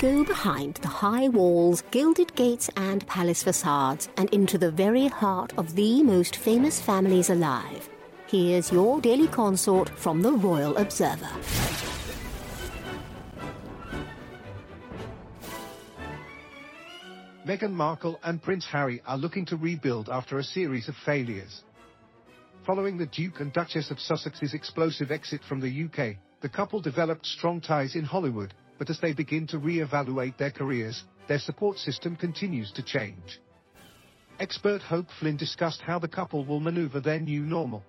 go behind the high walls, gilded gates, and palace facades and into the very heart of the most famous families alive. Here's your daily consort from the Royal Observer. Meghan Markle and Prince Harry are looking to rebuild after a series of failures. Following the Duke and Duchess of Sussex's explosive exit from the UK, the couple developed strong ties in Hollywood, but as they begin to re-evaluate their careers, their support system continues to change. Expert Hope Flynn discussed how the couple will maneuver their new normal.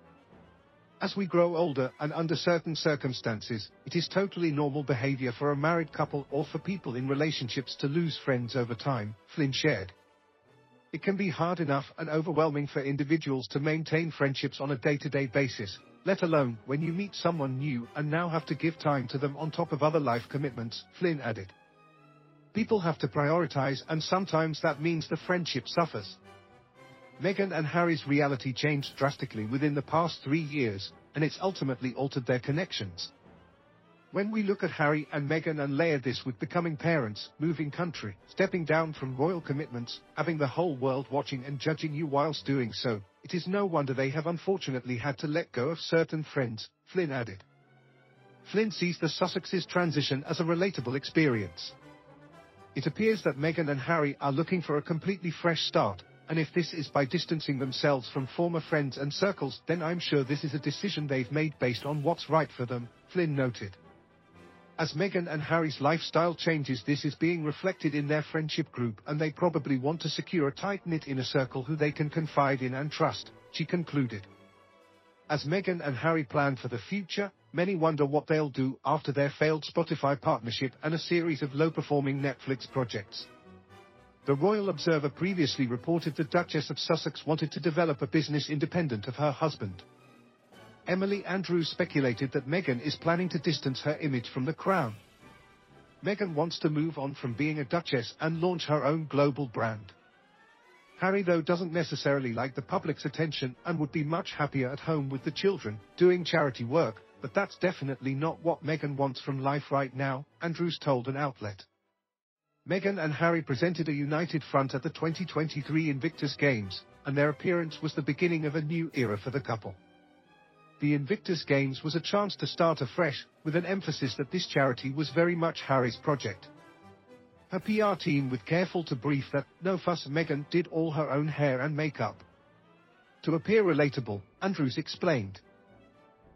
As we grow older and under certain circumstances, it is totally normal behavior for a married couple or for people in relationships to lose friends over time, Flynn shared. It can be hard enough and overwhelming for individuals to maintain friendships on a day-to-day basis, let alone when you meet someone new and now have to give time to them on top of other life commitments, Flynn added. People have to prioritize and sometimes that means the friendship suffers. Meghan and Harry's reality changed drastically within the past three years, and it's ultimately altered their connections. When we look at Harry and Meghan and layer this with becoming parents, moving country, stepping down from royal commitments, having the whole world watching and judging you whilst doing so, it is no wonder they have unfortunately had to let go of certain friends, Flynn added. Flynn sees the Sussexes' transition as a relatable experience. It appears that Meghan and Harry are looking for a completely fresh start, and if this is by distancing themselves from former friends and circles, then I'm sure this is a decision they've made based on what's right for them, Flynn noted. As Meghan and Harry's lifestyle changes this is being reflected in their friendship group and they probably want to secure a tight-knit inner circle who they can confide in and trust, she concluded. As Meghan and Harry plan for the future, many wonder what they'll do after their failed Spotify partnership and a series of low-performing Netflix projects. The Royal Observer previously reported the Duchess of Sussex wanted to develop a business independent of her husband. Emily Andrews speculated that Meghan is planning to distance her image from the crown. Meghan wants to move on from being a duchess and launch her own global brand. Harry though doesn't necessarily like the public's attention and would be much happier at home with the children, doing charity work, but that's definitely not what Meghan wants from life right now, Andrews told an outlet. Meghan and Harry presented a united front at the 2023 Invictus Games, and their appearance was the beginning of a new era for the couple the Invictus Games was a chance to start afresh, with an emphasis that this charity was very much Harry's project. Her PR team with careful to brief that, no fuss Meghan did all her own hair and makeup. To appear relatable, Andrews explained.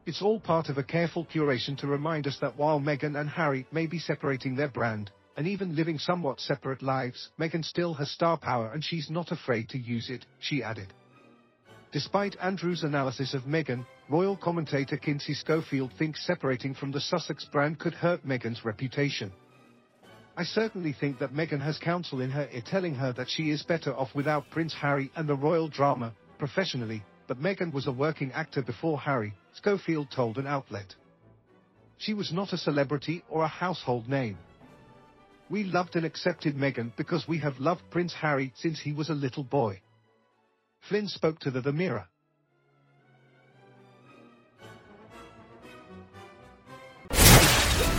It's all part of a careful curation to remind us that while Meghan and Harry may be separating their brand, and even living somewhat separate lives, Meghan still has star power and she's not afraid to use it, she added. Despite Andrew's analysis of Meghan, royal commentator Kinsey Schofield thinks separating from the Sussex brand could hurt Meghan's reputation. I certainly think that Meghan has counsel in her ear telling her that she is better off without Prince Harry and the royal drama, professionally, but Meghan was a working actor before Harry, Schofield told an outlet. She was not a celebrity or a household name. We loved and accepted Meghan because we have loved Prince Harry since he was a little boy. Flynn spoke to the, the Mirror.